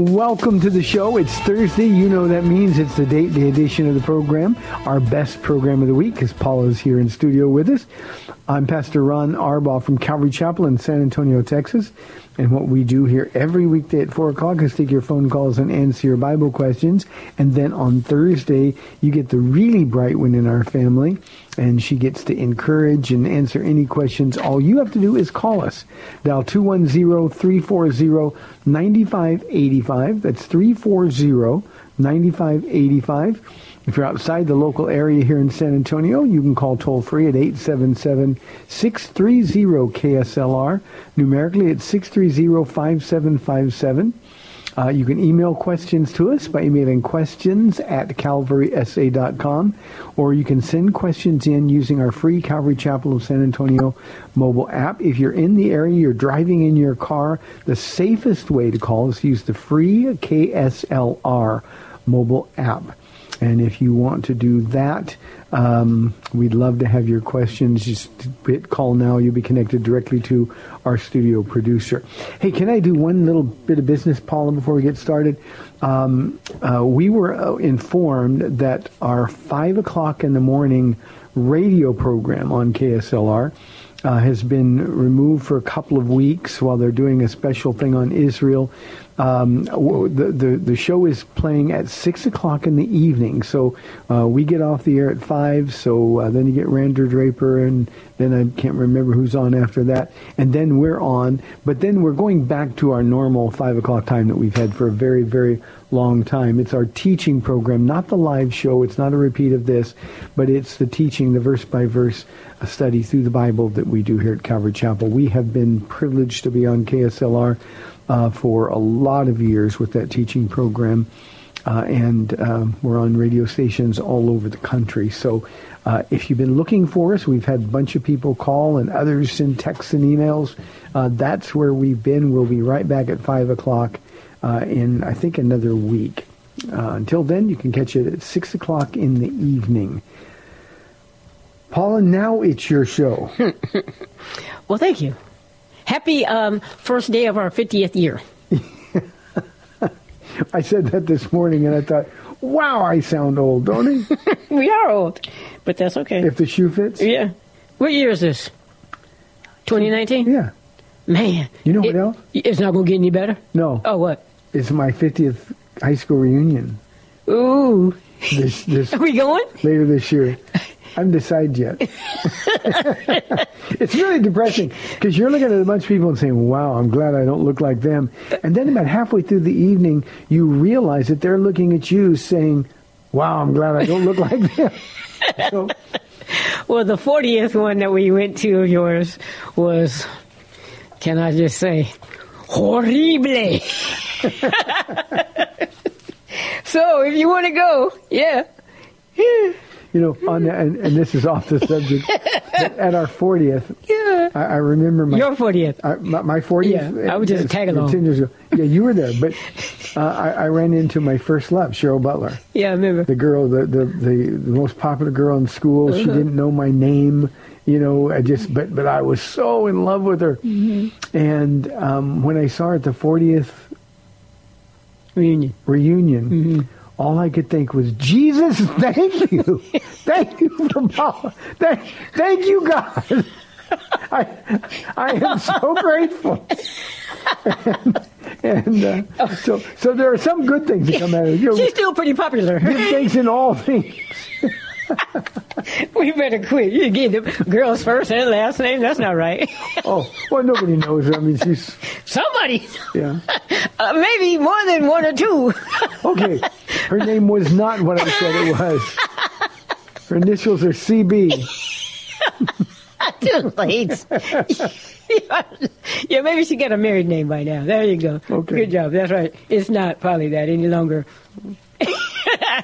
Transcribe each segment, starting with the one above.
Welcome to the show. It's Thursday. You know that means it's the date, the edition of the program, our best program of the week, because Paula's here in studio with us. I'm Pastor Ron Arbaugh from Calvary Chapel in San Antonio, Texas. And what we do here every weekday at 4 o'clock is take your phone calls and answer your Bible questions. And then on Thursday, you get the really bright one in our family. And she gets to encourage and answer any questions. All you have to do is call us. Dial 210-340-9585. That's 340-9585. If you're outside the local area here in San Antonio, you can call toll free at 877-630-KSLR. Numerically, it's 630-5757. Uh, you can email questions to us by emailing questions at calvarysa.com, or you can send questions in using our free Calvary Chapel of San Antonio mobile app. If you're in the area, you're driving in your car, the safest way to call is to use the free KSLR mobile app. And if you want to do that, um, we'd love to have your questions. Just hit call now. You'll be connected directly to our studio producer. Hey, can I do one little bit of business, Paula, before we get started? Um, uh, we were uh, informed that our 5 o'clock in the morning radio program on KSLR uh, has been removed for a couple of weeks while they're doing a special thing on Israel. Um, the, the the show is playing at six o'clock in the evening, so uh, we get off the air at five. So uh, then you get Rander Draper, and then I can't remember who's on after that, and then we're on. But then we're going back to our normal five o'clock time that we've had for a very very long time. It's our teaching program, not the live show. It's not a repeat of this, but it's the teaching, the verse by verse uh, study through the Bible that we do here at Calvary Chapel. We have been privileged to be on KSLR uh, for a lot of years with that teaching program. Uh, and uh, we're on radio stations all over the country. So uh, if you've been looking for us, we've had a bunch of people call and others send texts and emails. Uh, that's where we've been. We'll be right back at 5 o'clock uh, in, I think, another week. Uh, until then, you can catch it at 6 o'clock in the evening. Paula, now it's your show. Well, thank you. Happy um, first day of our 50th year. I said that this morning, and I thought, wow, I sound old, don't I? we are old, but that's okay. if the shoe fits. yeah. What year is this? 2019? Yeah. Man. You know what it- else? It's not going to get any better? No. Oh, what? It's my 50th high school reunion Ooh. this, this Are we going? later this year. Haven't decided yet. it's really depressing because you're looking at a bunch of people and saying, wow, I'm glad I don't look like them. And then about halfway through the evening, you realize that they're looking at you saying, wow, I'm glad I don't look like them. So, Well, the 40th one that we went to of yours was, can I just say, horrible. so if you want to go, yeah. Yeah. You know, on the, and, and this is off the subject, at our 40th, Yeah. I, I remember my Your 40th. I, my, my 40th. Yeah, I would just uh, tag along. 10 years ago. Yeah, you were there, but uh, I, I ran into my first love, Cheryl Butler, Yeah, I remember. the girl, the the, the, the most popular girl in school. She Uh-huh. didn't know my name, you know. I just, but but I was so in love with her. Mm-hmm. And um, when I saw her at the 40th Reunion. reunion. Mm-hmm. All I could think was, Jesus, thank you. thank you for Paula. Thank, thank you, God. I, I am so grateful. and uh, so so there are some good things that come out of it. You know, She's still pretty popular. good things in all things. We better quit. You get the girl's first and last name. That's not right. Oh, well, nobody knows her. I mean, she's Somebody, yeah. uh, maybe more than one or two. Okay, her name was not what I said it was. Her initials are CB. Too late. yeah, maybe she got a married name by now. There you go. Okay. Good job. That's right. It's not probably that any longer.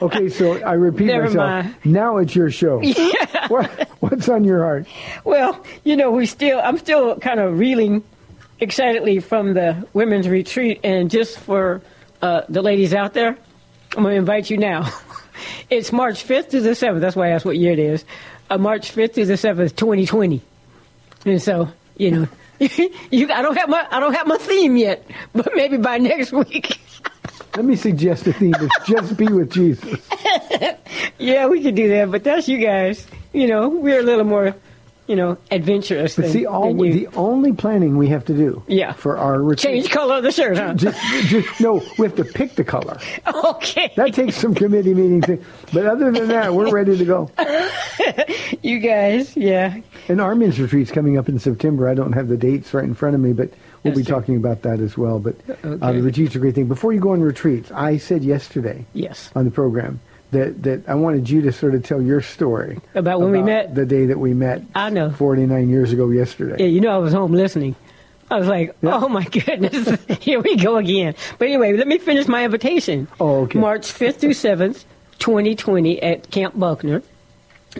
Okay, so I repeat Never myself. mind. Now it's your show. What, what's on your heart? Well, you know, we still, I'm still kind of reeling excitedly from the women's retreat. And just for uh, the ladies out there, I'm going to invite you now. it's March 5th to the 7th. That's why I asked what year it is. Uh, March 5th to the 7th, 2020. And so, you know, you, I don't have my, I don't have my theme yet, but maybe by next week. Let me suggest a theme. Just be with Jesus. yeah, we could do that, but that's you guys. You know, we're a little more, you know, adventurous But than, see, all than the only planning we have to do. Yeah. For our retreat. Change color of the shirt, huh? Just, just no. We have to pick the color. Okay. That takes some committee meetings. But other than that, we're ready to go. You guys, yeah. And our men's retreat's coming up in September. I don't have the dates right in front of me, but we'll be talking about that as well. But uh, Okay. the retreat's a great thing. Before you go on retreats, I said yesterday Yes. on the program that, that I wanted you to sort of tell your story About when we met? the day that we met. I know. 49 years ago yesterday. Yeah, you know I was home listening. I was like, Yeah. oh my goodness, here we go again. But anyway, let me finish my invitation. Oh, okay. March 5th through 7th, 2020 at Camp Buckner.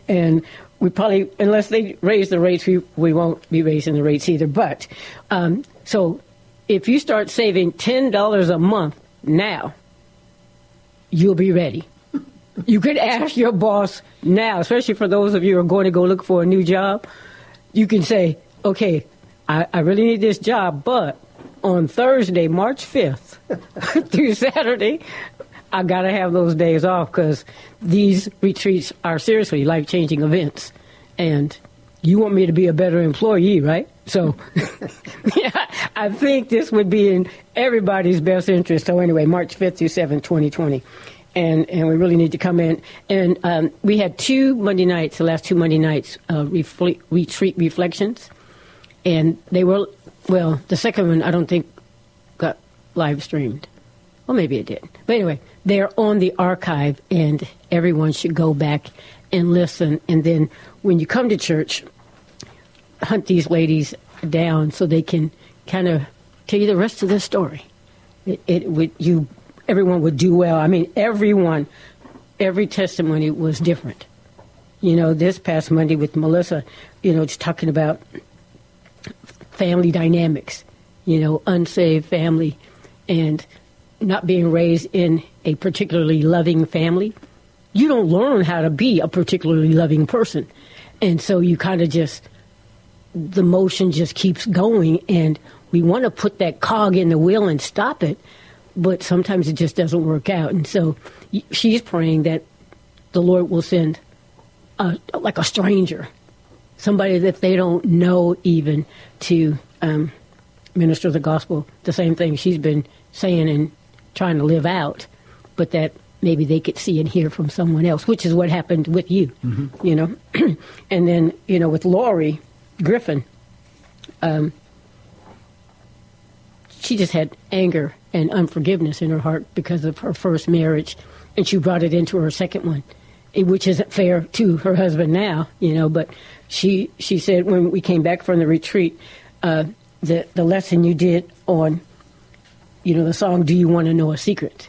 And we probably, unless they raise the rates, we, we won't be raising the rates either. But, um, so if you start saving $10 a month now, you'll be ready. You could ask your boss now, especially for those of you who are going to go look for a new job. You can say, okay, I, I really need this job, but on Thursday, March 5th through Saturday, I got to have those days off because these retreats are seriously life changing events. And you want me to be a better employee, right? So yeah, I think this would be in everybody's best interest. So anyway, March 5th through 7th, 2020. And, and we really need to come in. And um, we had two Monday nights, the last two Monday nights, uh, refle- retreat reflections. And they were, well, the second one I don't think got live streamed. Well, maybe it did. But anyway, they're on the archive, and everyone should go back and listen. And then when you come to church, hunt these ladies down so they can kind of tell you the rest of the story. It, it would you everyone would do well. I mean, everyone, every testimony was different. You know, this past Monday with Melissa, you know, it's talking about family dynamics. You know, unsaved family, and not being raised in a particularly loving family. You don't learn how to be a particularly loving person, and so you kind of just the motion just keeps going and we want to put that cog in the wheel and stop it but sometimes it just doesn't work out. And so she's praying that the lord will send a, like a stranger somebody that they don't know even to um, minister the gospel the same thing she's been saying and trying to live out but that maybe they could see and hear from someone else which is what happened with you you know? And then you know with Lori Griffin, um, she just had anger and unforgiveness in her heart because of her first marriage, and she brought it into her second one, eh, which isn't fair to her husband now, you know. But she she said when we came back from the retreat, uh, the the lesson you did on, you know, the song "Do You Want to Know a Secret."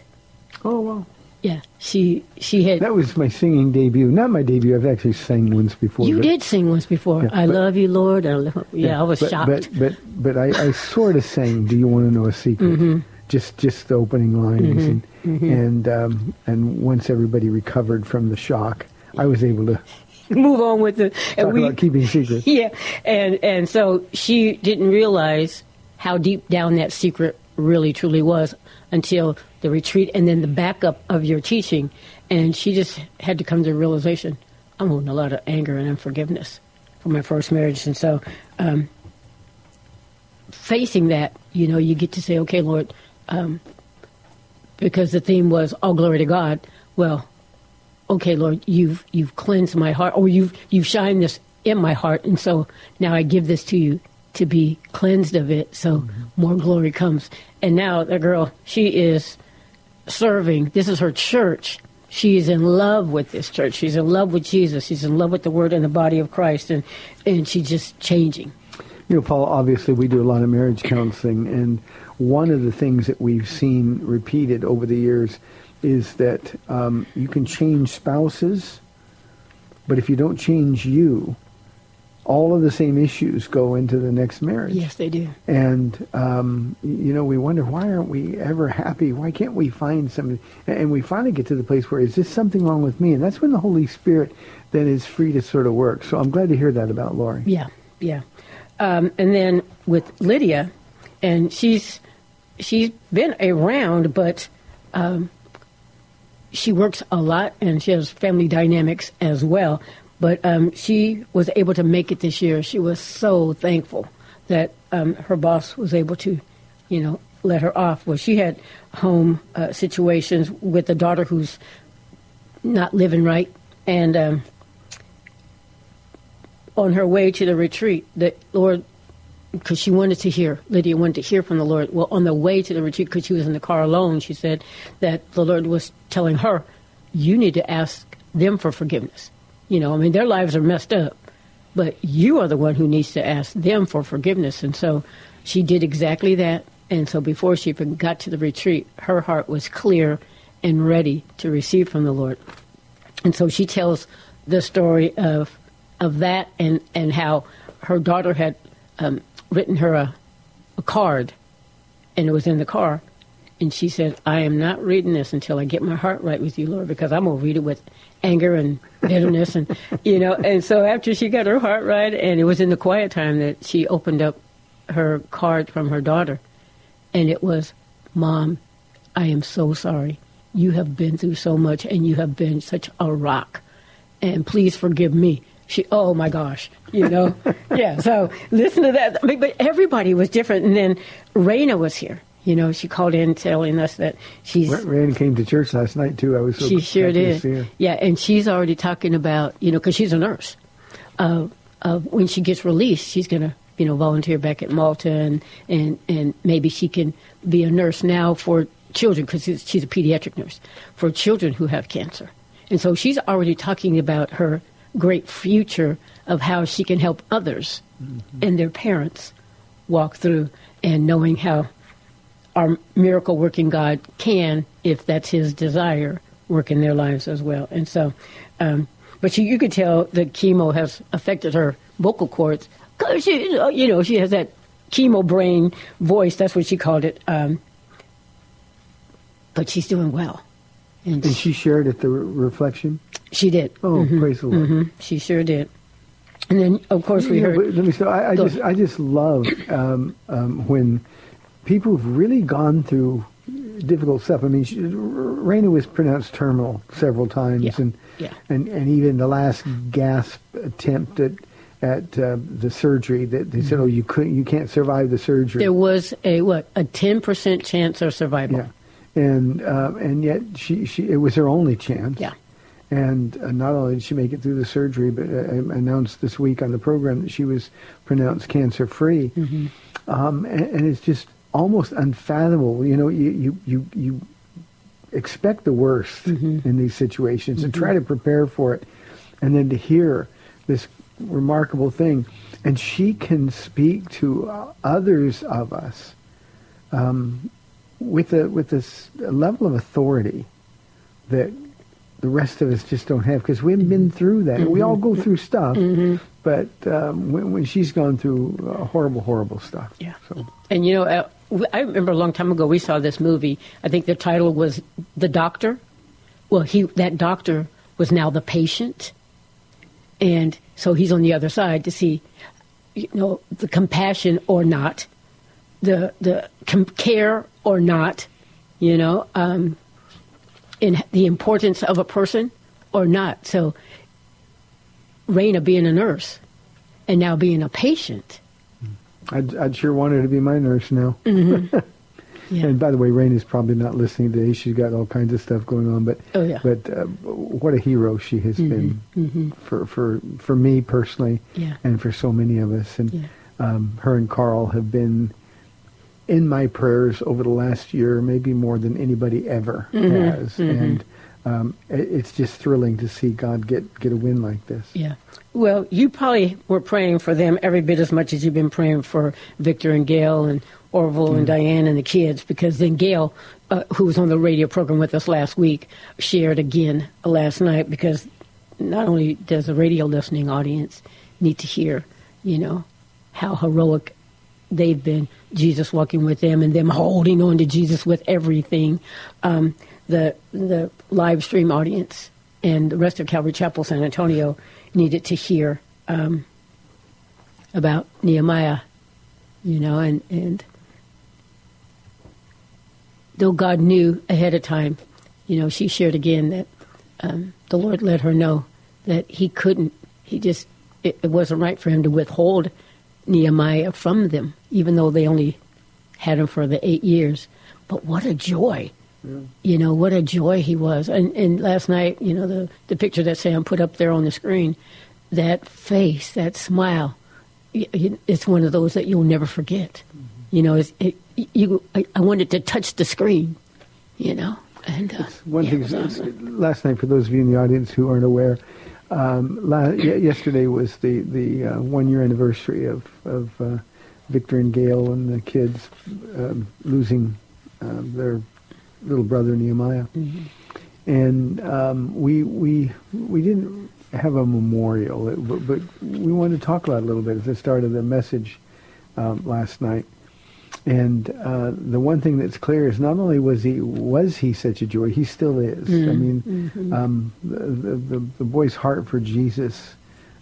Oh, well. Yeah, she she had. That was my singing debut. Not my debut. I've actually sang once before. you did sing once before. Yeah, I but- love you, Lord. I love, yeah, I was but, shocked. But but but I, I sort of sang. Do you want to know a secret? Mm-hmm. Just just the opening lines, and and um, and once everybody recovered from the shock, I was able to Move on with the. and talk we- about keeping secrets. Yeah, and and so she didn't realize how deep down that secret really truly was until the retreat and then the backup of your teaching, and she just had to come to the realization: I'm holding a lot of anger and unforgiveness from my first marriage, and so um, facing that, you know, you get to say, okay, Lord, um, because the theme was all glory to God. Well, okay, Lord, you've you've cleansed my heart, or you've you've shined this in my heart, and so now I give this to you to be cleansed of it, so more glory comes. And now the girl, she is serving. This is her church. She is in love with this church. She's in love with Jesus. She's in love with the Word and the body of Christ, and and she's just changing. You know, Paul, obviously we do a lot of marriage counseling, and one of the things that we've seen repeated over the years is that um, you can change spouses, but if you don't change you, all of the same issues go into the next marriage. Yes, they do. And, um, you know, we wonder, why aren't we ever happy? Why can't we find somebody? And we finally get to the place where, is this something wrong with me? And that's when the Holy Spirit then is free to sort of work. So I'm glad to hear that about Lori. Yeah, yeah. Um, and then with Lydia, and she's she's been around, but um, she works a lot, and she has family dynamics as well. But um, she was able to make it this year. She was so thankful that um, her boss was able to, you know, let her off. Well, she had home uh, situations with a daughter who's not living right, and um, on her way to the retreat, the Lord, because she wanted to hear, Lydia wanted to hear from the Lord. Well, on the way to the retreat, because she was in the car alone, she said that the Lord was telling her, you need to ask them for forgiveness. You know, I mean, their lives are messed up, but you are the one who needs to ask them for forgiveness. And so she did exactly that. And so before she even got to the retreat, her heart was clear and ready to receive from the Lord. And so she tells the story of of that and, and how her daughter had um, written her a, a card and it was in the car. And she said, I am not reading this until I get my heart right with you, Lord, because I'm going to read it with anger and bitterness. and, you know, and so after she got her heart right, and it was in the quiet time that she opened up her card from her daughter. And it was, Mom, I am so sorry. You have been through so much, and you have been such a rock. And please forgive me. She, oh my gosh, you know, yeah. So listen to that. But everybody was different. And then Raina was here. You know, she called in telling us that she's. Ra- Rand came to church last night too. I was so she sure happy to see did. her. Yeah, and she's already talking about you know because she's a nurse. Uh, uh, when she gets released, she's gonna you know volunteer back at Malta and and and maybe she can be a nurse now for children because she's a pediatric nurse for children who have cancer. And so she's already talking about her great future of how she can help others and their parents walk through and knowing how our miracle working God can, if that's His desire, work in their lives as well. And so, um, but she, you could tell the chemo has affected her vocal cords because she, you know, she has that chemo brain voice. That's what she called it. Um, but she's doing well, and And she shared at the re- reflection. she did. Oh, praise the Lord. hmm She sure did. And then, of course, we Yeah, heard. let me say, I, I just, I just love um, um, when people who've really gone through difficult stuff. I mean, she, Raina was pronounced terminal several times, Yeah, and yeah. and and even the last gasp attempt at at uh, the surgery that they said, oh, you couldn't, you can't survive the surgery. there was a what a ten percent chance of survival. yeah, and uh, and yet she, she it was her only chance. Yeah. And uh, not only did she make it through the surgery, but uh, announced this week on the program that she was pronounced cancer free. Mm-hmm. Um, and, and it's just almost unfathomable. You know, you you you, you expect the worst Mm-hmm. in these situations and try to prepare for it, and then to hear this remarkable thing, and she can speak to uh, others of us um, with a with this level of authority that the rest of us just don't have because we haven't been through that. We all go through stuff, but um, when, when she's gone through uh, horrible, horrible stuff. Yeah. So And you know, uh, I remember a long time ago we saw this movie. I think the title was The Doctor. Well, he that doctor was now the patient, and so he's on the other side to see, you know, the compassion or not, the the com- care or not, you know, um, in the importance of a person or not. So, Raina being a nurse, and now being a patient. I'd, I'd sure want her to be my nurse now. Yeah. And by the way, Raina's probably not listening today. She's got all kinds of stuff going on, but Oh, yeah. but uh, what a hero she has been for for for me personally, Yeah. and for so many of us. And Yeah. um, her and Carl have been in my prayers over the last year, maybe more than anybody ever Mm-hmm. has. And um, it, it's just thrilling to see God get get a win like this. Yeah. Well, you probably were praying for them every bit as much as you've been praying for Victor and Gail and Orville and Diane and the kids, because then Gail, uh, who was on the radio program with us last week, shared again last night because not only does the radio listening audience need to hear, you know, how heroic they've been, Jesus walking with them and them holding on to Jesus with everything. Um, the the live stream audience and the rest of Calvary Chapel San Antonio needed to hear um, about Nehemiah, you know, and and though God knew ahead of time, you know, she shared again that um, the Lord let her know that He couldn't. He just it, it wasn't right for Him to withhold Nehemiah from them, even though they only had him for the eight years. But what a joy! You know what a joy he was. And and last night, you know the the picture that Sam put up there on the screen, that face, that smile, it's one of those that you'll never forget. You know, it's, it, you I, I wanted to touch the screen. You know, and uh, One yeah, thing, awesome. last night, for those of you in the audience who aren't aware, um, la- yesterday was the the uh, one year anniversary of of uh, Victor and Gail and the kids um, losing um, their little brother Nehemiah, and um, we we we didn't have a memorial, but, but we wanted to talk about it a little bit at the start of the message um, last night. And uh, the one thing that's clear is not only was he was he such a joy, he still is. I mean, um, the, the, the the boy's heart for Jesus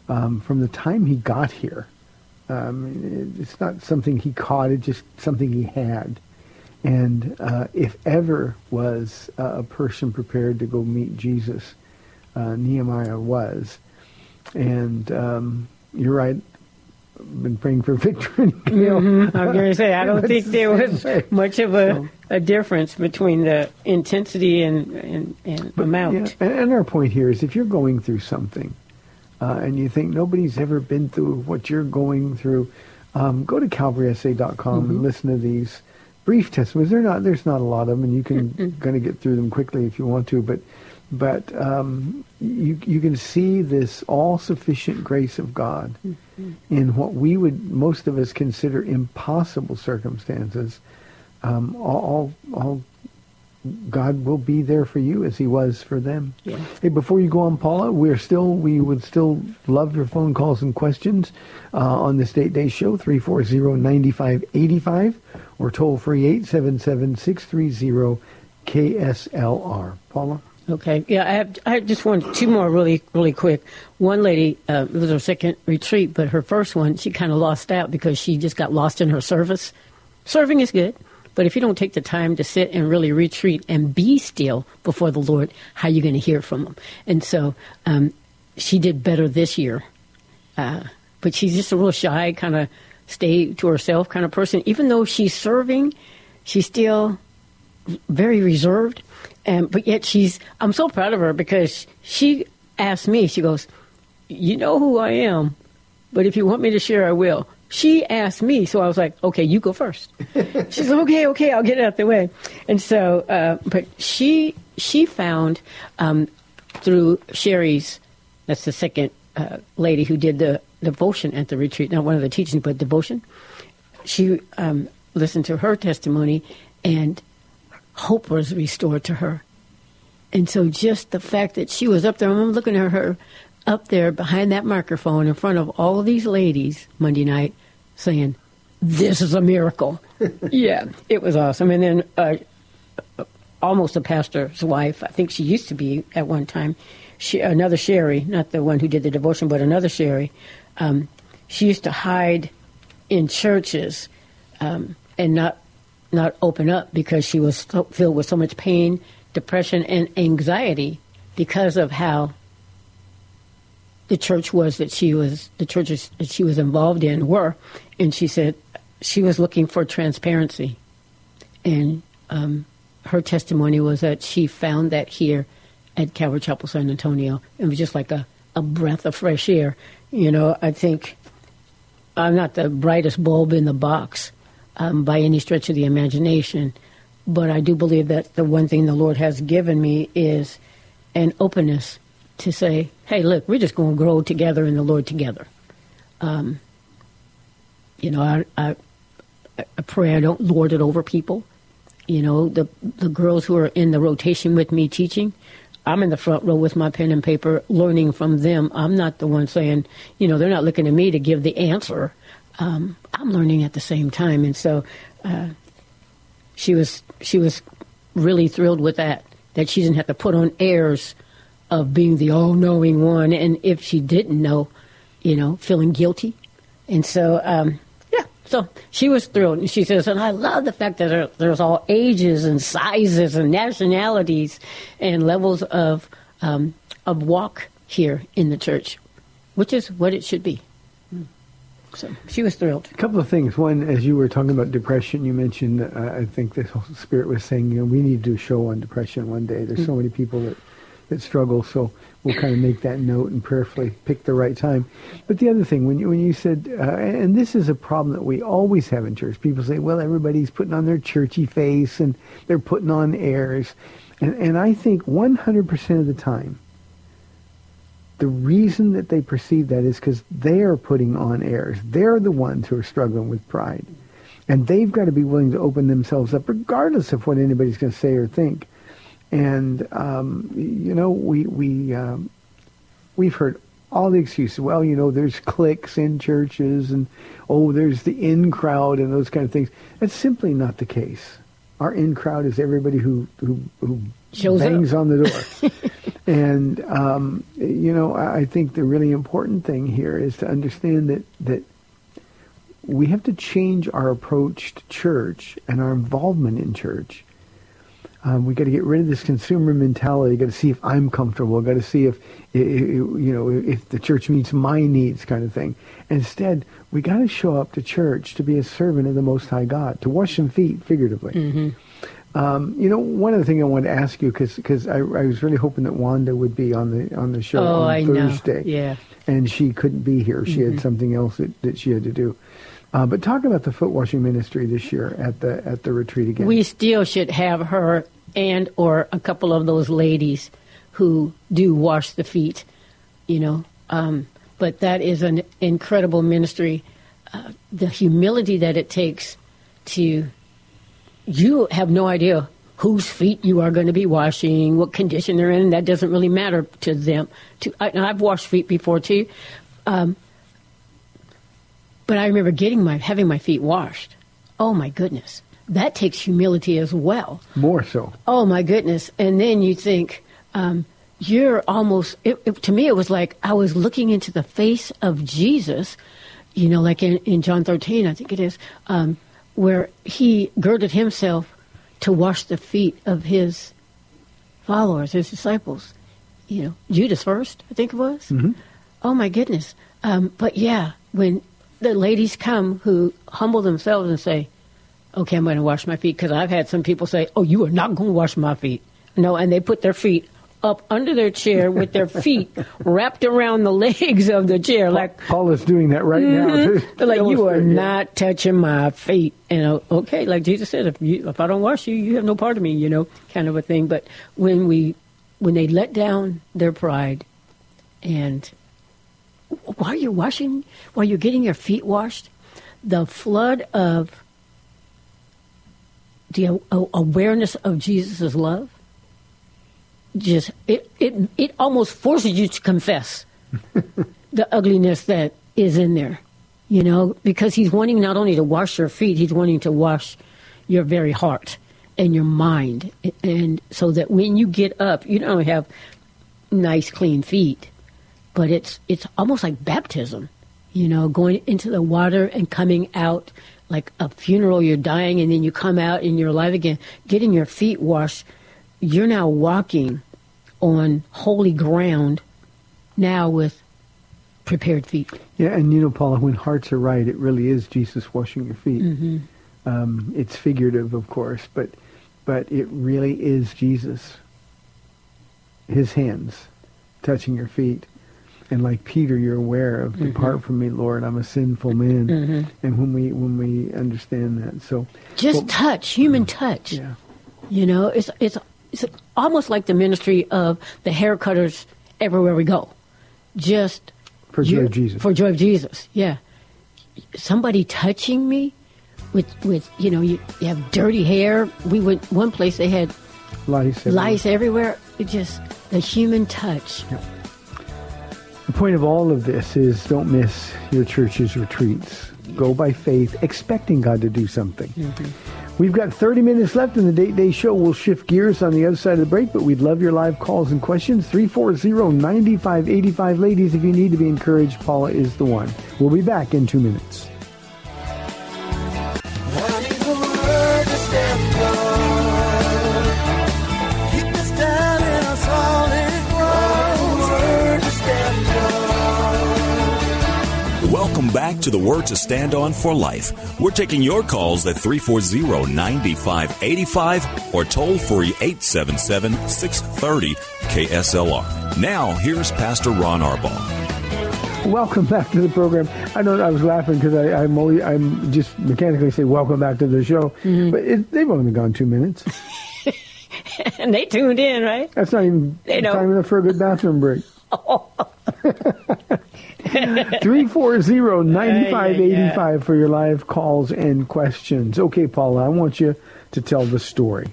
um, from the time he got here. Um, it, it's not something he caught; it's just something he had. And uh, if ever was uh, a person prepared to go meet Jesus, uh, Nehemiah was. And um, you're right. I've been praying for Victor and Gail. I was going to say, I don't think there was much of a, a difference between the intensity and, and, and amount. Yeah, and, and our point here is if you're going through something uh, and you think nobody's ever been through what you're going through, um, go to calvarysa.com Mm-hmm. and listen to these brief testimonies. They're not, there's not a lot of them, and you can Mm-hmm. kind of get through them quickly if you want to, but but um, you you can see this all sufficient grace of God Mm-hmm. in what we would most of us consider impossible circumstances. Um, all, all all God will be there for you as He was for them. Yeah. Hey, before you go on, Paula, we're still we would still love your phone calls and questions uh, on the Date Day Show 340-9585 or toll free 877-630-KSLR. Paula. Okay. Yeah, I have. I just want two more really, really quick. One lady, uh, it was her second retreat, but her first one, she kind of lost out because she just got lost in her service. Serving is good, but if you don't take the time to sit and really retreat and be still before the Lord, how are you going to hear from Him? And so um, she did better this year. Uh, but she's just a real shy, kind of stay to herself kind of person. Even though she's serving, she's still very reserved. And but yet she's I'm so proud of her because she asked me, she goes, You know who I am, but if you want me to share I will. She asked me, so I was like, Okay, you go first. She's like, Okay, okay, I'll get it out the way. And so uh, but she she found um, through Sherry's that's the second uh, lady who did the devotion at the retreat, not one of the teachings, but devotion. She um, listened to her testimony and hope was restored to her. And so just the fact that she was up there, I'm looking at her up there behind that microphone in front of all of these ladies Monday night saying, This is a miracle. yeah, it was awesome. And then uh, almost a pastor's wife, I think she used to be at one time, she, another Sherry, not the one who did the devotion, but another Sherry, um, she used to hide in churches um, and not not open up because she was so, filled with so much pain, depression, and anxiety because of how the church was that she was the churches that she was involved in were, and she said she was looking for transparency, and um, her testimony was that she found that here at Calvary Chapel San Antonio. It was just like a, a breath of fresh air. You know, I think I'm not the brightest bulb in the box um, by any stretch of the imagination, but I do believe that the one thing the Lord has given me is an openness to say, hey, look, we're just going to grow together in the Lord together. Um, you know, I, I, I pray I don't lord it over people. You know, the the girls who are in the rotation with me teaching, I'm in the front row with my pen and paper learning from them. I'm not the one saying, you know, they're not looking at me to give the answer. Um, I'm learning at the same time, and so uh, she was she was really thrilled with that that she didn't have to put on airs of being the all-knowing one, and if she didn't know, you know, feeling guilty, and so um, yeah, so she was thrilled, and she says, and I love the fact that there, there's all ages and sizes and nationalities and levels of um, of walk here in the church, which is what it should be. So she was thrilled. A couple of things. One, as you were talking about depression, you mentioned, uh, I think the Holy Spirit was saying, you know, we need to do a show on depression one day. There's so many people that, that struggle, so we'll kind of make that note and prayerfully pick the right time. But the other thing, when you, when you said, uh, and this is a problem that we always have in church, people say, well, everybody's putting on their churchy face and they're putting on airs. And, and I think 100% of the time, the reason that they perceive that is because they are putting on airs. They're the ones who are struggling with pride. And they've got to be willing to open themselves up regardless of what anybody's going to say or think. And, um, you know, we, we, um, we've heard all the excuses. Well, you know, there's cliques in churches and, oh, there's the in crowd and those kind of things. That's simply not the case. Our in crowd is everybody who, who, who Shows up. bangs on the door. and um, you know, I I think the really important thing here is to understand that that we have to change our approach to church and our involvement in church. Um, we got to get rid of this consumer mentality. Got to see if I'm comfortable. Got to see if, i- i- you know if the church meets my needs, kind of thing. Instead, we got to show up to church to be a servant of the Most High God, to wash some feet, figuratively. Um, you know, one other thing I wanted to ask you because I, I was really hoping that Wanda would be on the on the show Oh, on I know. Thursday. Yeah. and she couldn't be here. She Mm-hmm. had something else that, that she had to do. Uh, but talk about the foot washing ministry this year at the at the retreat again. We still should have her and or a couple of those ladies who do wash the feet, you know. Um, but that is an incredible ministry. Uh, the humility that it takes to you have no idea whose feet you are going to be washing, what condition they're in. That doesn't really matter to them. To I, I've washed feet before too, um, but I remember getting my having my feet washed. Oh my goodness, that takes humility as well. More so. Oh my goodness! And then you think um, you're almost. It, it, to me, it was like I was looking into the face of Jesus. You know, like in, in John 13, I think it is, um, where he girded himself to wash the feet of his followers, his disciples. You know, Judas first, I think it was. Oh my goodness! Um, but yeah, when the ladies come who humble themselves and say, okay, I'm going to wash my feet because I've had some people say, oh, you are not going to wash my feet. No, and they put their feet up under their chair with their feet wrapped around the legs of the chair, like Paul is doing that right now. Mhm. to They're like, you are not touching my feet. And uh, okay, like Jesus said, if you, if I don't wash you, you have no part of me, you know, kind of a thing. But when we, when they let down their pride, and while you're washing, while you're getting your feet washed, the flood of the awareness of Jesus' love, just it, it it almost forces you to confess the ugliness that is in there, you know, because he's wanting not only to wash your feet, he's wanting to wash your very heart and your mind. And so that when you get up, you don't only have nice, clean feet, but it's, it's almost like baptism, you know, going into the water and coming out like a funeral, you're dying, and then you come out and you're alive again, getting your feet washed. You're now walking on holy ground now with prepared feet. Yeah, and you know, Paula, when hearts are right, it really is Jesus washing your feet. Mm-hmm. Um, it's figurative, of course, but but it really is Jesus. His hands touching your feet. And like Peter, you're aware of, Mm-hmm. depart from me, Lord, I'm a sinful man. And when we when we understand that, so Just well, touch, human touch. yeah, You know, it's it's it's almost like the ministry of the hair cutters everywhere we go. Just for joy you- of Jesus. For joy of Jesus, yeah. Somebody touching me with with you know you, you have dirty hair. We went one place they had lice. everywhere. lice everywhere. It just the human touch. The point of all of this is don't miss your church's retreats. Go by faith, expecting God to do something. Mm-hmm. We've got 30 minutes left in the Date Day Show. We'll shift gears on the other side of the break, but we'd love your live calls and questions. 340-9585. Ladies, if you need to be encouraged, Paula is the one. We'll be back in two minutes. Welcome back to the Word to Stand On for Life. We're taking your calls at 340-9585 or toll free 877-630 KSLR. Now, here's Pastor Ron Arbaugh. Welcome back to the program. I know I was laughing because I'm only I'm just mechanically say welcome back to the show, mm-hmm. but it, they've only gone two minutes. and they tuned in, right? That's not even They know. time enough for a good bathroom break. 340-9585 for your live calls and questions. Okay, Paula, I want you to tell the story.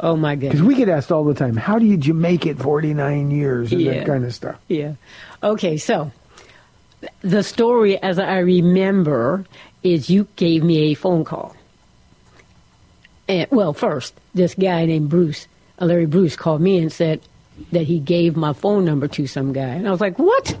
Oh my goodness. Because we get asked all the time, how did you make it 49 years and Yeah. that kind of stuff. Yeah. Okay, so the story as I remember is you gave me a phone call. And well, first, this guy named Bruce, uh, Larry Bruce called me and said that he gave my phone number to some guy. And I was like, "What?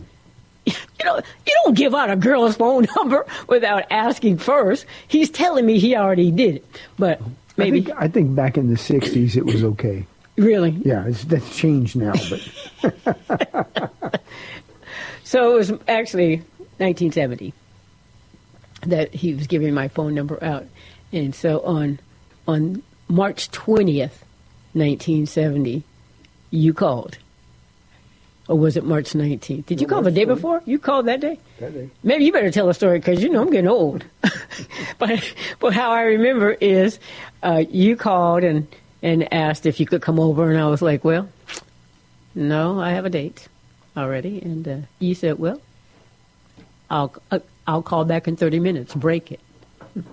You know, you don't give out a girl's phone number without asking first. He's telling me he already did it. But maybe I think, I think back in the 60s it was okay. really. Yeah, it's, that's changed now, but So it was actually 1970 that he was giving my phone number out, and so on on March 20th, 1970, you called, or was it March 19th? Did you call the day before? You called that day. That day. Maybe you better tell a story because you know I'm getting old. but but how I remember is uh, you called and and asked if you could come over, and I was like, well, no, I have a date already, and uh, you said, well, I'll uh, I'll call back in 30 minutes. Break it.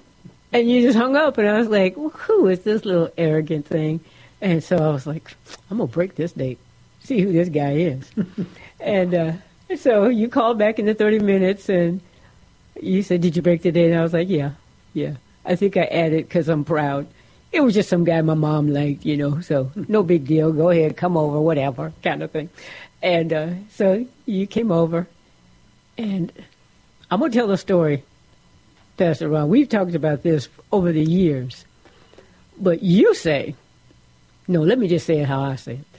And you just hung up, and I was like, well, who is this little arrogant thing? And so I was like, I'm gonna break this date, see who this guy is. and uh, so you called back in the 30 minutes, and you said, did you break the date? And I was like, yeah, yeah. I think I added because I'm proud. It was just some guy my mom liked, you know, so no big deal. Go ahead, come over, whatever, kind of thing. And uh, so you came over, and I'm going to tell the story, Pastor Ron. We've talked about this over the years, but you say, no, let me just say it how I say it.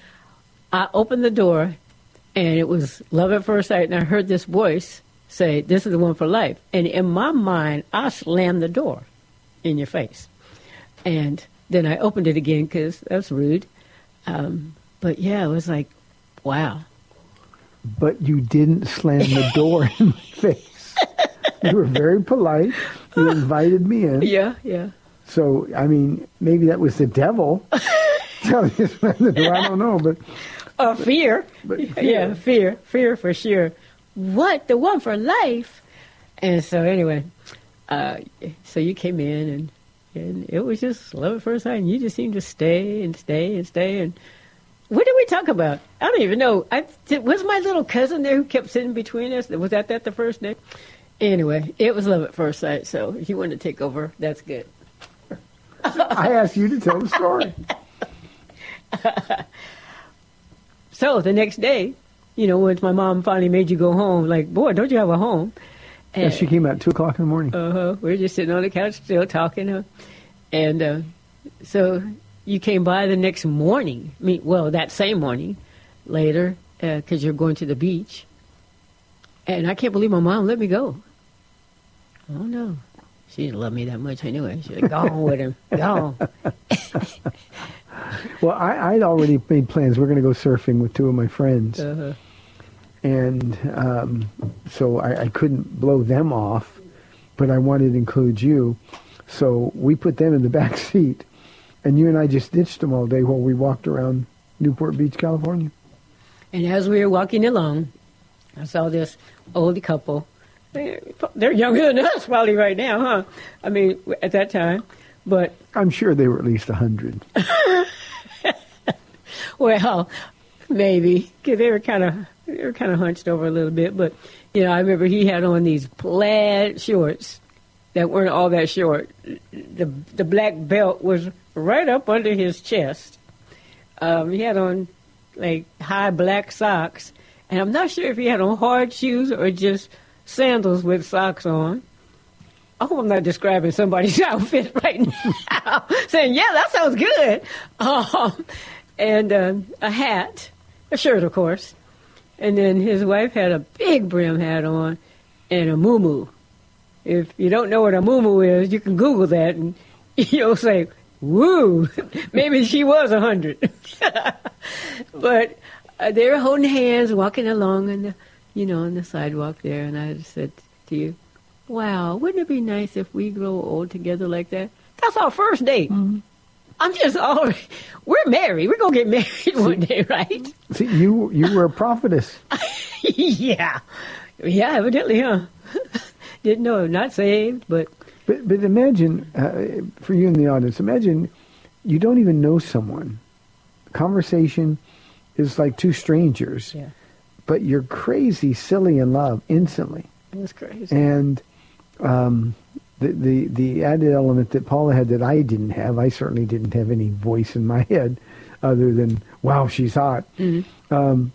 I opened the door, and it was love at first sight, and I heard this voice say, This is the one for life. And in my mind, I slammed the door in your face. And then I opened it again because that's rude. Um, but yeah, it was like, wow. but you didn't slam the door in my face. You were very polite. You invited me in. Yeah, yeah. So, I mean, maybe that was the devil telling you to slam the door. I don't know, but Uh, fear. But Yeah, fear. Fear for sure. What? The one for life? And so, anyway, uh, so you came in and and it was just love at first sight. And you just seemed to stay and stay and stay. And what did we talk about? I don't even know. I was my little cousin there who kept sitting between us. Was that that the first day? Anyway, it was love at first sight. So if you want to take over, that's good. I asked you to tell the story. So the next day, you know, once my mom finally made you go home, like, boy, don't you have a home? And she came out 2 o'clock in the morning. Uh-huh. We were just sitting on the couch still talking. Huh? And uh, so you came by the next morning. I mean, well, that same morning later, because you're going to the beach. And I can't believe my mom let me go. Oh, no. she didn't love me that much anyway. She was gone with him. Gone. Well, I, I'd already made plans. We're going to go surfing with two of my friends. Uh-huh. and um, so I, I couldn't blow them off, but I wanted to include you. So we put them in the back seat, and you and I just ditched them all day while we walked around Newport Beach, California. And as we were walking along, I saw this old couple. They're, they're younger than us probably right now, huh? I mean, at that time. But, I'm sure they were at least a hundred. well, maybe. 'cause they were kind of they were kind of hunched over a little bit. But, you know, I remember he had on these plaid shorts that weren't all that short. The, the black belt was right up under his chest. Um, he had on, like, high black socks. And I'm not sure if he had on hard shoes or just sandals with socks on. I hope I'm not describing somebody's outfit right now, saying, yeah, that sounds good. Um, and um, a hat, a shirt, of course. And then his wife had a big brim hat on and a muumuu. If you don't know what a muumuu is, you can Google that and you'll say, woo, maybe she was a hundred. but uh, they were holding hands, walking along on the, you know, on the sidewalk there. And I said to you, wow, wouldn't it be nice if we grow old together like that? That's our first date. I'm just already, we're married. We're going to get married one day, right? See, you you were a prophetess. yeah. Yeah, evidently, huh? Didn't know, not saved, but But but imagine uh, for you in the audience, imagine you don't even know someone. Conversation is like two strangers, yeah, but you're crazy, silly in love instantly. it was crazy. And um, the, the the added element that Paula had that I didn't have, I certainly didn't have any voice in my head other than "Wow, she's hot." Um,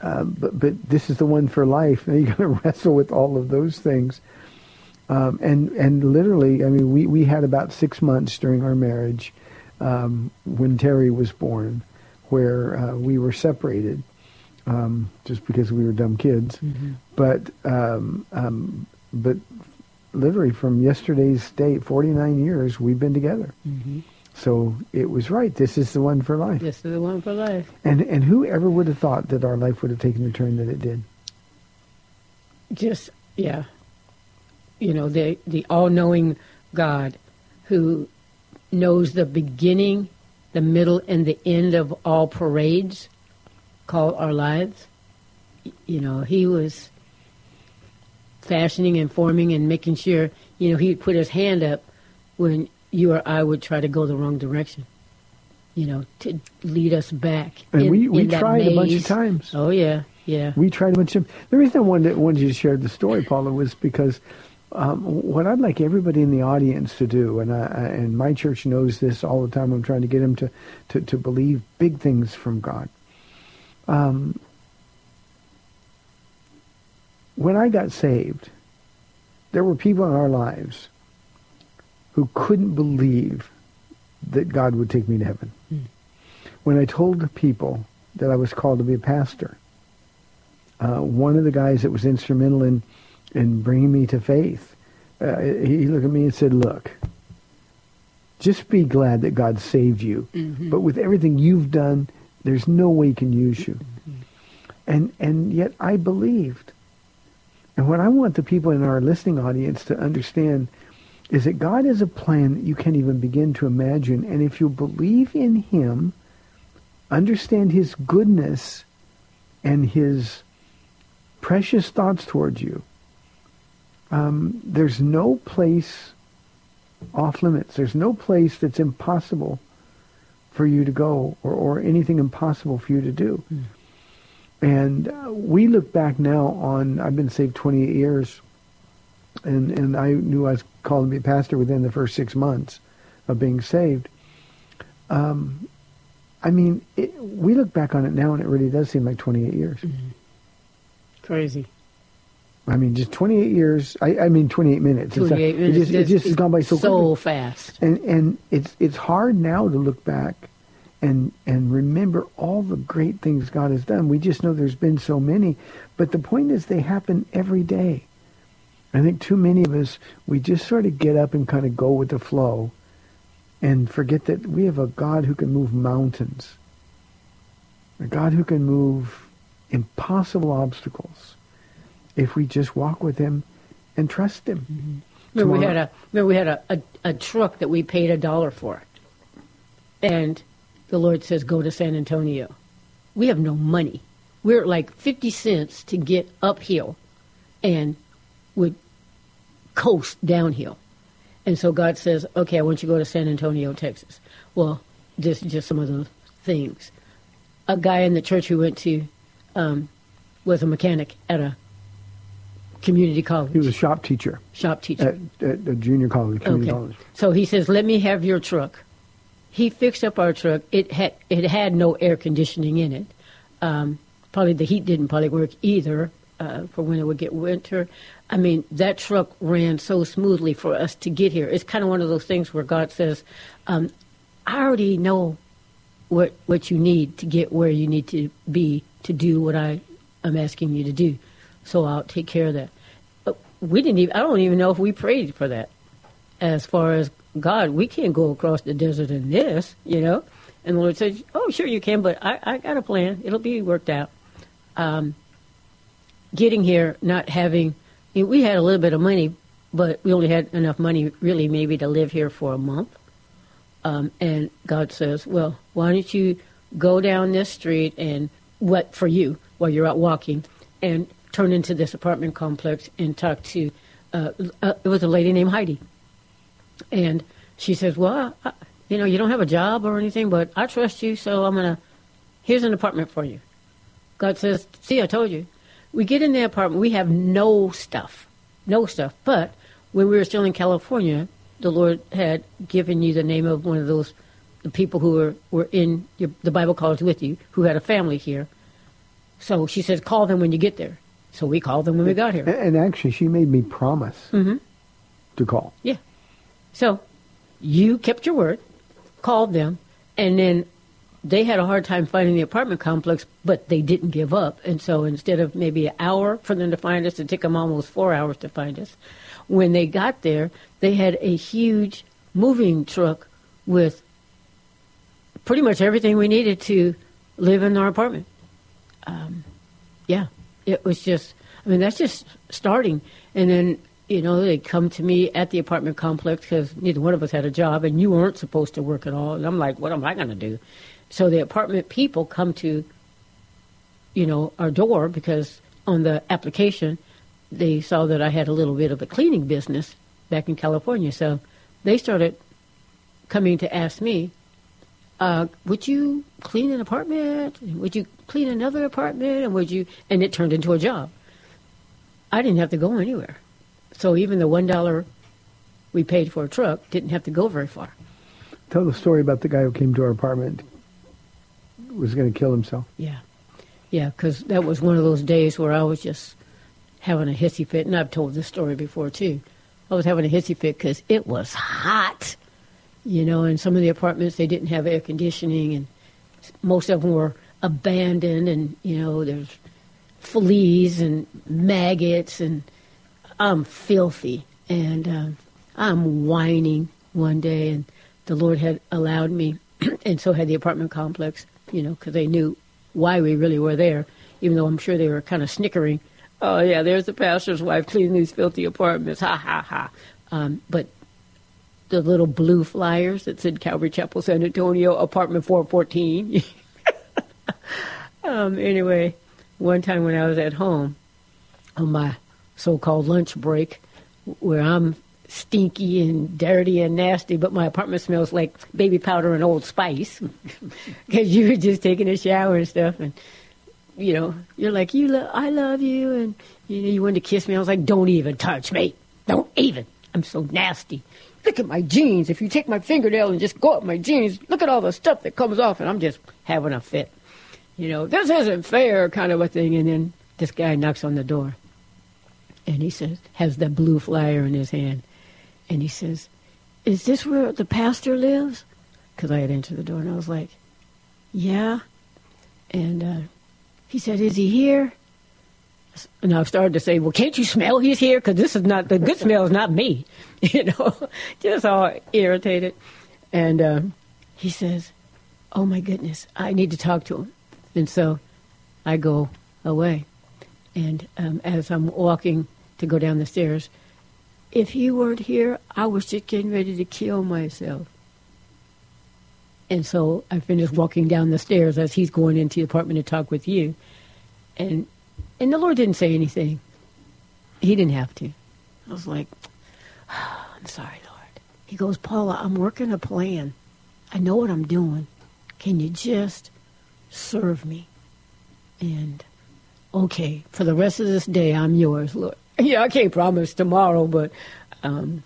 uh, but but this is the one for life. And you're going to wrestle with all of those things. Um, and and literally, I mean, we we had about six months during our marriage um, when Terry was born, where uh, we were separated um, just because we were dumb kids. But um, um, but literally from yesterday's date, 49 years, we've been together. Mm-hmm. So it was right. This is the one for life. This is the one for life. And and who ever would have thought that our life would have taken the turn that it did? Just yeah, you know the the all knowing God, who knows the beginning, the middle, and the end of all parades, called our lives. You know He was fashioning and forming and making sure you know He would put His hand up when you or I would try to go the wrong direction. You know, to lead us back. And in- we, we tried a bunch of times. Oh yeah, yeah. We tried a bunch of The reason I wanted, wanted you to share the story, Paula, was because um, what I'd like everybody in the audience to do, and I- and my church knows this all the time. I'm trying to get them to, to, to believe big things from God. Um, when I got saved, there were people in our lives who couldn't believe that God would take me to heaven. When I told people that I was called to be a pastor, uh, one of the guys that was instrumental in in bringing me to faith, uh, he looked at me and said, "Look, just be glad that God saved you, but with everything you've done, there's no way He can use you." And and yet I believed. And what I want the people in our listening audience to understand is that God has a plan that you can't even begin to imagine. And if you believe in Him, understand His goodness and His precious thoughts towards you, um, there's no place off limits. There's no place that's impossible for you to go or, or anything impossible for you to do. And uh, we look back now on, I've been saved 28 years, and, and I knew I was called to be a pastor within the first six months of being saved. Um, I mean, it, we look back on it now, and it really does seem like 28 years. Crazy. I mean, just 28 years. I, I mean, 28 minutes. It's, uh, 28 It minutes. just, it just has gone by so, quickly. fast. And and it's it's hard now to look back and and remember all the great things God has done. We just know there's been so many, but the point is they happen every day. I think too many of us, we just sort of get up and kind of go with the flow and forget that we have a God who can move mountains, a God who can move impossible obstacles if we just walk with him and trust him. Mm-hmm. Remember we had a remember we had a, a, a truck that we paid a dollar for. And the Lord says, Go to San Antonio. We have no money. We're like fifty cents to get uphill and would coast downhill. And so God says, Okay, I want you to go to San Antonio, Texas. Well, this is just some of the things. A guy in the church who went to um, was a mechanic at a community college He was a shop teacher shop teacher. at, at a junior college, community Okay. college. So he says, "Let me have your truck." He fixed up our truck. It had it had no air conditioning in it. Um, probably the heat didn't probably work either uh, for when it would get winter. I mean, that truck ran so smoothly for us to get here. It's kind of one of those things where God says, um, "I already know what what you need to get where you need to be to do what I am asking you to do. So I'll take care of that." But we didn't even. I don't even know if we prayed for that as far as God, we can't go across the desert in this, you know. And the Lord said, "Oh, sure you can, but I, I got a plan. It'll be worked out." Um, getting here, not having, I mean, we had a little bit of money, but we only had enough money, really, maybe to live here for a month. Um, and God says, "Well, why don't you go down this street and what for you while you're out walking, and turn into this apartment complex and talk to." Uh, uh, it was a lady named Heidi, and she says, "Well, I, you know, you don't have a job or anything, but I trust you, so I'm gonna. Here's an apartment for you." God says, "See, I told you." We get in the apartment. We have no stuff, no stuff. But when we were still in California, the Lord had given you the name of one of those the people who were were in your, the Bible college with you, who had a family here. So she says, "Call them when you get there." So we called them when we got here. And, and actually, she made me promise Mm-hmm. to call. Yeah. So you kept your word, called them, and then they had a hard time finding the apartment complex, but they didn't give up. And so instead of maybe an hour for them to find us, it took them almost four hours to find us. When they got there, they had a huge moving truck with pretty much everything we needed to live in our apartment. Um, yeah, it was just, I mean, that's just starting. And then, you know, they come to me at the apartment complex because neither one of us had a job and you weren't supposed to work at all. And I'm like, what am I going to do? So the apartment people come to, you know, our door because on the application, they saw that I had a little bit of a cleaning business back in California. So they started coming to ask me, uh, would you clean an apartment? Would you clean another apartment? And would you? And it turned into a job. I didn't have to go anywhere. So even the one dollar we paid for a truck didn't have to go very far. Tell the story about the guy who came to our apartment, was going to kill himself. Yeah, yeah, because that was one of those days where I was just having a hissy fit, and I've told this story before too. I was having a hissy fit because it was hot, you know, and some of the apartments they didn't have air conditioning, and most of them were abandoned, and you know, there's fleas and maggots, and I'm filthy, and um, I'm whining one day, and the Lord had allowed me, and so had the apartment complex, you know, because they knew why we really were there, even though I'm sure they were kind of snickering. Oh yeah, there's the pastor's wife cleaning these filthy apartments. Ha ha ha. Um, but the little blue flyers that said Calvary Chapel, San Antonio, apartment 414. um, anyway, one time when I was at home on my so-called lunch break, where I'm stinky and dirty and nasty, but my apartment smells like baby powder and Old Spice because you were just taking a shower and stuff, and you know you're like you, lo- I love you, and you know you wanted to kiss me. I was like, don't even touch me, don't even. I'm so nasty. Look at my jeans. If you take my fingernail and just go up my jeans, look at all the stuff that comes off, and I'm just having a fit. You know, this isn't fair, kind of a thing. And then this guy knocks on the door, and he says, has the blue flyer in his hand, and he says, "Is this where the pastor lives?" Because I had entered the door, and I was like, "Yeah." And uh, he said, "Is he here?" and I started to say, "Well, can't you smell he's here? Because this is not the good smell is not me." You know, just all irritated. And uh, he says, "Oh my goodness, I need to talk to him." And so I go away, and um, as I'm walking to go down the stairs, if he weren't here, I was just getting ready to kill myself. And so I finished walking down the stairs as he's going into the apartment to talk with you. And and the Lord didn't say anything. He didn't have to. I was like, I'm sorry, Lord. He goes, Paula, I'm working a plan. I know what I'm doing. Can you just serve me? And okay, for the rest of this day, I'm yours, Lord. Yeah, I can't promise tomorrow, but um,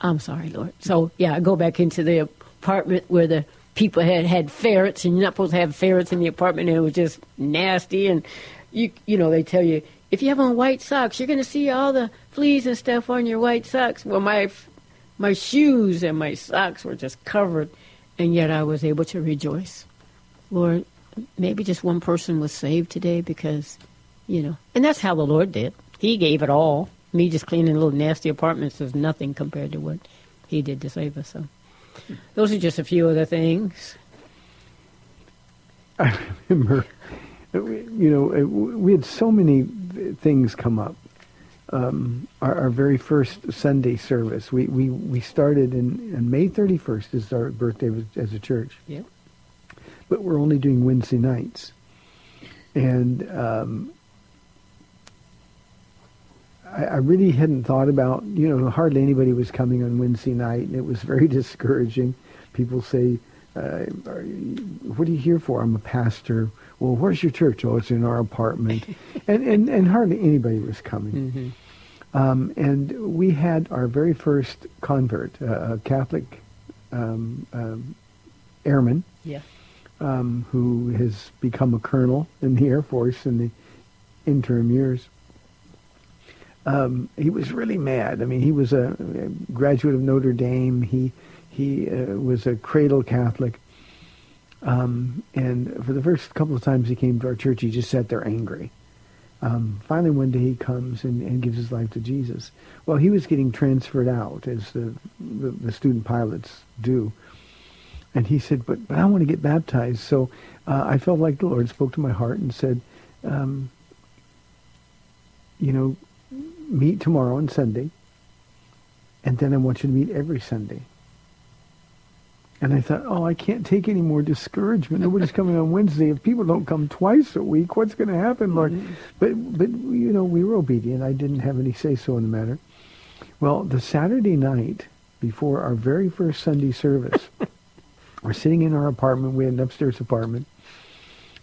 I'm sorry, Lord. So yeah, I go back into the apartment where the people had had ferrets, and you're not supposed to have ferrets in the apartment, and it was just nasty. And you you know they tell you if you have on white socks, you're going to see all the fleas and stuff on your white socks. Well, my my shoes and my socks were just covered, and yet I was able to rejoice. Lord, maybe just one person was saved today because, you know, and that's how the Lord did. He gave it all. Me just cleaning little nasty apartments is nothing compared to what He did to save us. So, those are just a few of the things. I remember, you know, we had so many things come up. Um, our, our, very first Sunday service, we, we, we started in, May 31st is our birthday as a church. Yep. But we're only doing Wednesday nights. And um, I, I really hadn't thought about, you know, hardly anybody was coming on Wednesday night, and it was very discouraging. People say, uh, what are you here for? I'm a pastor. Well, where's your church? Oh, it's in our apartment. and, and, and hardly anybody was coming. Mm-hmm. Um, and we had our very first convert, uh, a Catholic um, um, airman, yeah. Um, who has become a colonel in the Air Force in the interim years. Um, he was really mad. I mean, he was a, a graduate of Notre Dame. He he uh, was a cradle Catholic. Um, and for the first couple of times he came to our church, he just sat there angry. Um, finally, one day he comes and, and, gives his life to Jesus. Well, he was getting transferred out, as the, the, the student pilots do. And he said, but, but I want to get baptized. So uh, I felt like the Lord spoke to my heart and said, um, you know, meet tomorrow and Sunday, and then I want you to meet every Sunday. And I thought, oh, I can't take any more discouragement. Nobody's coming on Wednesday. If people don't come twice a week, what's going to happen, Lord? Mm-hmm. But, but you know, we were obedient. I didn't have any say-so in the matter. Well, the Saturday night before our very first Sunday service, we're sitting in our apartment. We had an upstairs apartment.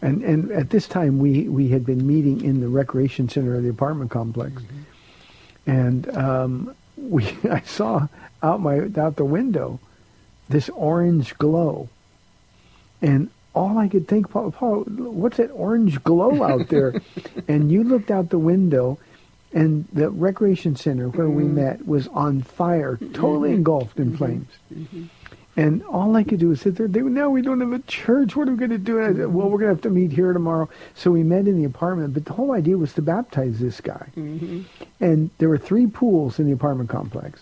And, and at this time, we, we had been meeting in the recreation center of the apartment complex. Mm-hmm and um, we I saw out my out the window this orange glow, and all I could think, Paul, Paul what's that orange glow out there? and you looked out the window, and the recreation center where mm-hmm. we met was on fire, totally mm-hmm. engulfed in mm-hmm. flames. And all I could do was sit there. They, now we don't have a church. What are we going to do? Said, well, we're going to have to meet here tomorrow. So we met in the apartment. But the whole idea was to baptize this guy. Mm-hmm. And there were three pools in the apartment complex.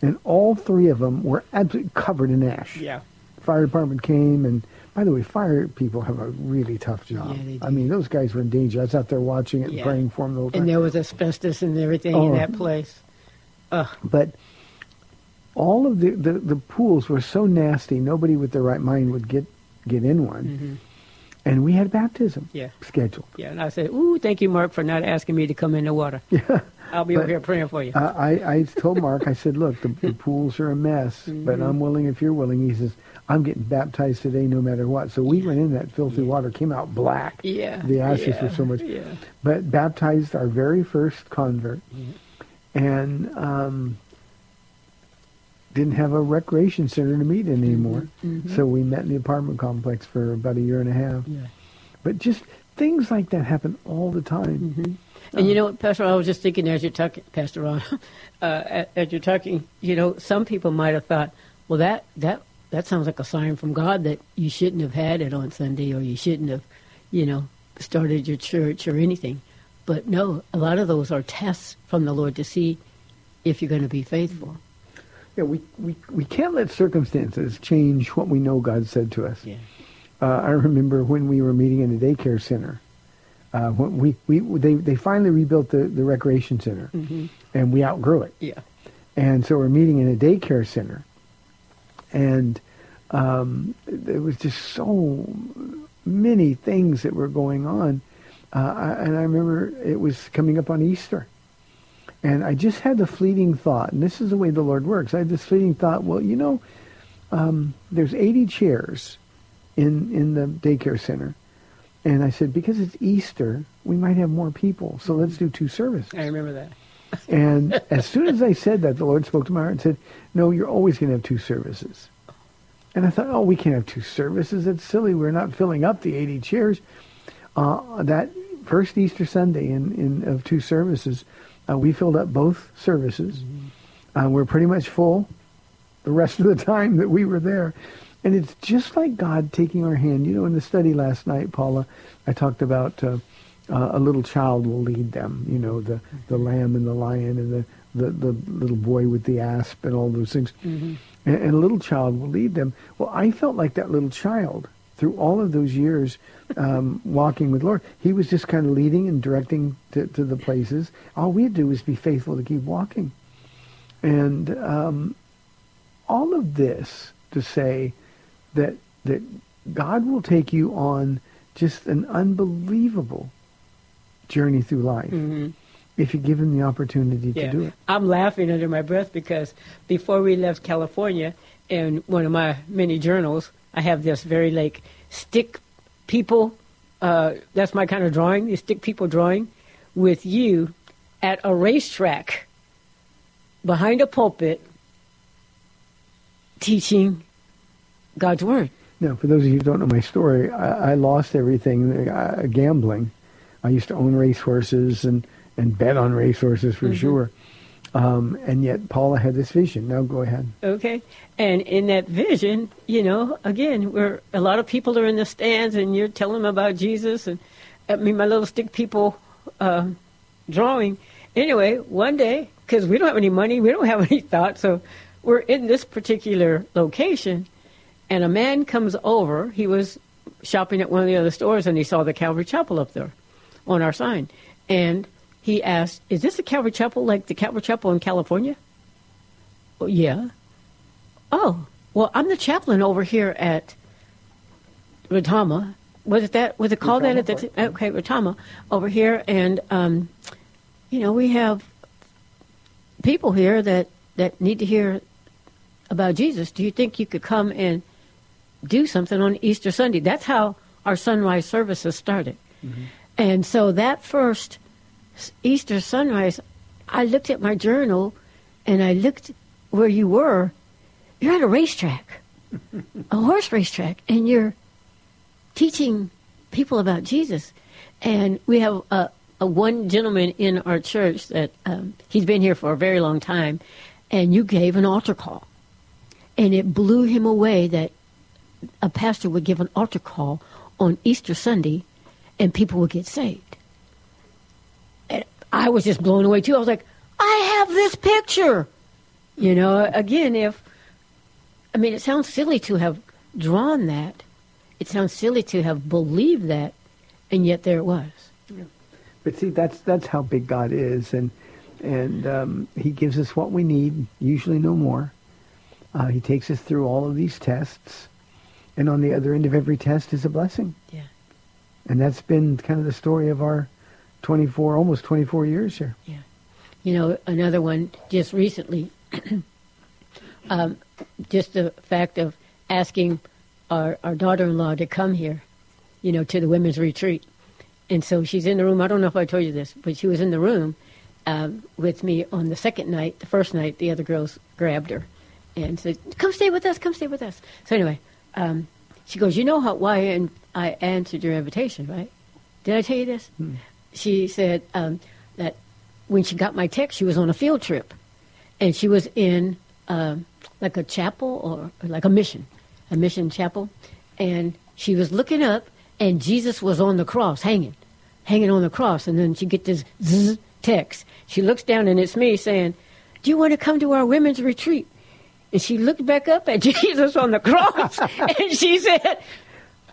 And all three of them were absolutely covered in ash. Yeah. Fire department came. And by the way, fire people have a really tough job. Yeah, I mean, those guys were in danger. I was out there watching it yeah. and praying for them the whole time. And there was asbestos and everything oh. in that place. Ugh. But all of the, the, the pools were so nasty, nobody with their right mind would get, get in one. Mm-hmm. And we had baptism yeah. scheduled. Yeah, and I said, ooh, thank you, Mark, for not asking me to come in the water. Yeah. I'll be but, over here praying for you. Uh, I, I told Mark, I said, look, the, the pools are a mess, mm-hmm. but I'm willing if you're willing. He says, I'm getting baptized today no matter what. So we went in that filthy yeah. water, came out black. Yeah. The ashes yeah. were so much. Yeah. But baptized our very first convert. Mm-hmm. And um, didn't have a recreation center to meet in anymore. Mm-hmm, mm-hmm. So we met in the apartment complex for about a year and a half. Yeah. But just things like that happen all the time. Mm-hmm. And you know what, Pastor, I was just thinking as you're talking, Pastor Ron, uh, as you're talking, you know, some people might have thought, well, that, that, that sounds like a sign from God that you shouldn't have had it on Sunday or you shouldn't have, you know, started your church or anything. But no, a lot of those are tests from the Lord to see if you're going to be faithful. Yeah, we, we, we can't let circumstances change what we know God said to us. Yeah. Uh, I remember when we were meeting in a daycare center. Uh, when we, we they, they finally rebuilt the, the recreation center, and we outgrew it. Yeah. And so we're meeting in a daycare center, and um, there was just so many things that were going on. Uh, I- and I remember it was coming up on Easter. And I just had the fleeting thought, and this is the way the Lord works. I had this fleeting thought, well, you know, um, there's 80 chairs in, in the daycare center. And I said, because it's Easter, we might have more people. So let's do two services. I remember that. And as soon as I said that, the Lord spoke to my heart and said, no, you're always going to have two services. And I thought, oh, we can't have two services. That's silly. We're not filling up the 80 chairs. Uh, that first Easter Sunday in, in of two services, uh, we filled up both services. Uh, we're pretty much full the rest of the time that we were there. And it's just like God taking our hand. You know, in the study last night, Paula, I talked about uh, uh, a little child will lead them. You know, the, the lamb and the lion and the, the, the little boy with the asp and all those things. And, and a little child will lead them. Well, I felt like that little child through all of those years um, walking with Lord. He was just kind of leading and directing to, to the places. All we had to do was be faithful to keep walking. And um, all of this to say that that God will take you on just an unbelievable journey through life if you give him the opportunity to do it. I'm laughing under my breath because before we left California, in one of my many journals, I have this very like stick people. Uh, that's my kind of drawing. The stick people drawing with you at a racetrack behind a pulpit teaching God's word. Now, for those of you who don't know my story, I, I lost everything uh, gambling. I used to own racehorses and, and bet on racehorses for sure. Um, and yet Paula had this vision. Now go ahead. Okay. And in that vision, you know, again, where a lot of people are in the stands and you're telling them about Jesus and I mean, my little stick people uh, drawing. Anyway, one day, because we don't have any money, we don't have any thought, so we're in this particular location and a man comes over. He was shopping at one of the other stores and he saw the Calvary Chapel up there on our sign. And he asked, Is this a Calvary Chapel like the Calvary Chapel in California? Oh, yeah. Oh, well, I'm the chaplain over here at Retama. Was it that? Was it called that at the? Okay, Retama over here, and um, you know we have people here that that need to hear about Jesus. Do you think you could come and do something on Easter Sunday? That's how our sunrise services started, and so that first Easter sunrise, I looked at my journal, and I looked where you were. You're at a racetrack, a horse racetrack, and you're teaching people about Jesus. And we have a, a one gentleman in our church that um, he's been here for a very long time, and you gave an altar call, and it blew him away that a pastor would give an altar call on Easter Sunday, and people would get saved. I was just blown away too. I was like, I have this picture. You know, again, if I mean, it sounds silly to have drawn that. It sounds silly to have believed that, and yet there it was. But see, that's that's how big God is, and and um, He gives us what we need, usually no more. Uh, he takes us through all of these tests, and on the other end of every test is a blessing. Yeah. And that's been kind of the story of our 24, almost 24 years here. Yeah. You know, another one just recently, um, just the fact of asking our, our daughter in law to come here, you know, to the women's retreat. And so she's in the room. I don't know if I told you this, but she was in the room um, with me on the second night. The first night, the other girls grabbed her and said, Come stay with us, come stay with us. So anyway, um, she goes, You know how, why and I answered your invitation, right? Did I tell you this? She said um, that when she got my text, she was on a field trip, and she was in um, like a chapel or like a mission, a mission chapel, and she was looking up, and Jesus was on the cross, hanging, hanging on the cross. And then she get this zzz text. She looks down and it's me saying, do you want to come to our women's retreat? And she looked back up at Jesus on the cross and she said,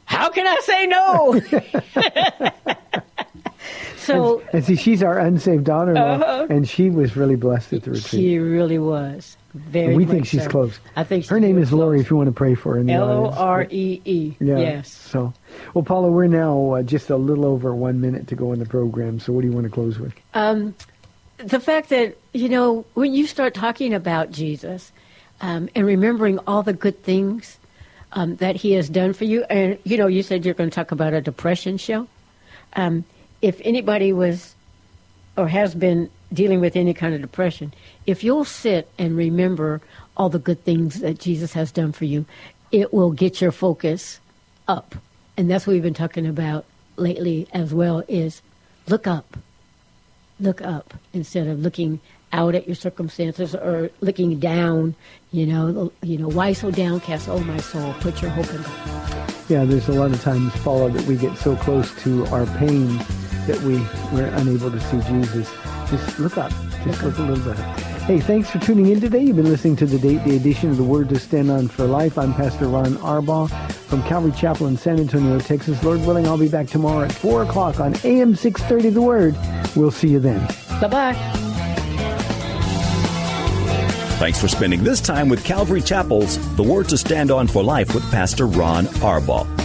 how can I say no? so And see, she's our unsaved daughter-in-law, Uh-huh. and she was really blessed at the retreat. she really was. Very we much think she's so. close. I think her name is Loree. If you want to pray for her, in the L O. R E E. Yes. So, well, Paula, we're now uh, just a little over one minute to go in the program. So, what do you want to close with? Um, the fact that you know when you start talking about Jesus um, and remembering all the good things um, that He has done for you, and you know, you said you're going to talk about a depression show. Um, if anybody was or has been dealing with any kind of depression, if you'll sit and remember all the good things that Jesus has done for you, it will get your focus up. And that's what we've been talking about lately as well is look up. Look up instead of looking out at your circumstances or looking down, you know, you know, why so downcast, oh my soul, put your hope in God. Yeah, there's a lot of times, Paula, that we get so close to our pain that we we're unable to see Jesus. Just look up. Just look a little bit. Hey, thanks for tuning in today. You've been listening to the date day edition of the Word to Stand On for Life. I'm Pastor Ron Arbaugh from Calvary Chapel in San Antonio, Texas. Lord willing, I'll be back tomorrow at 4 o'clock on AM 630 The Word. We'll see you then. Bye bye. Thanks for spending this time with Calvary Chapel's The Word to Stand On for Life with Pastor Ron Arbaugh.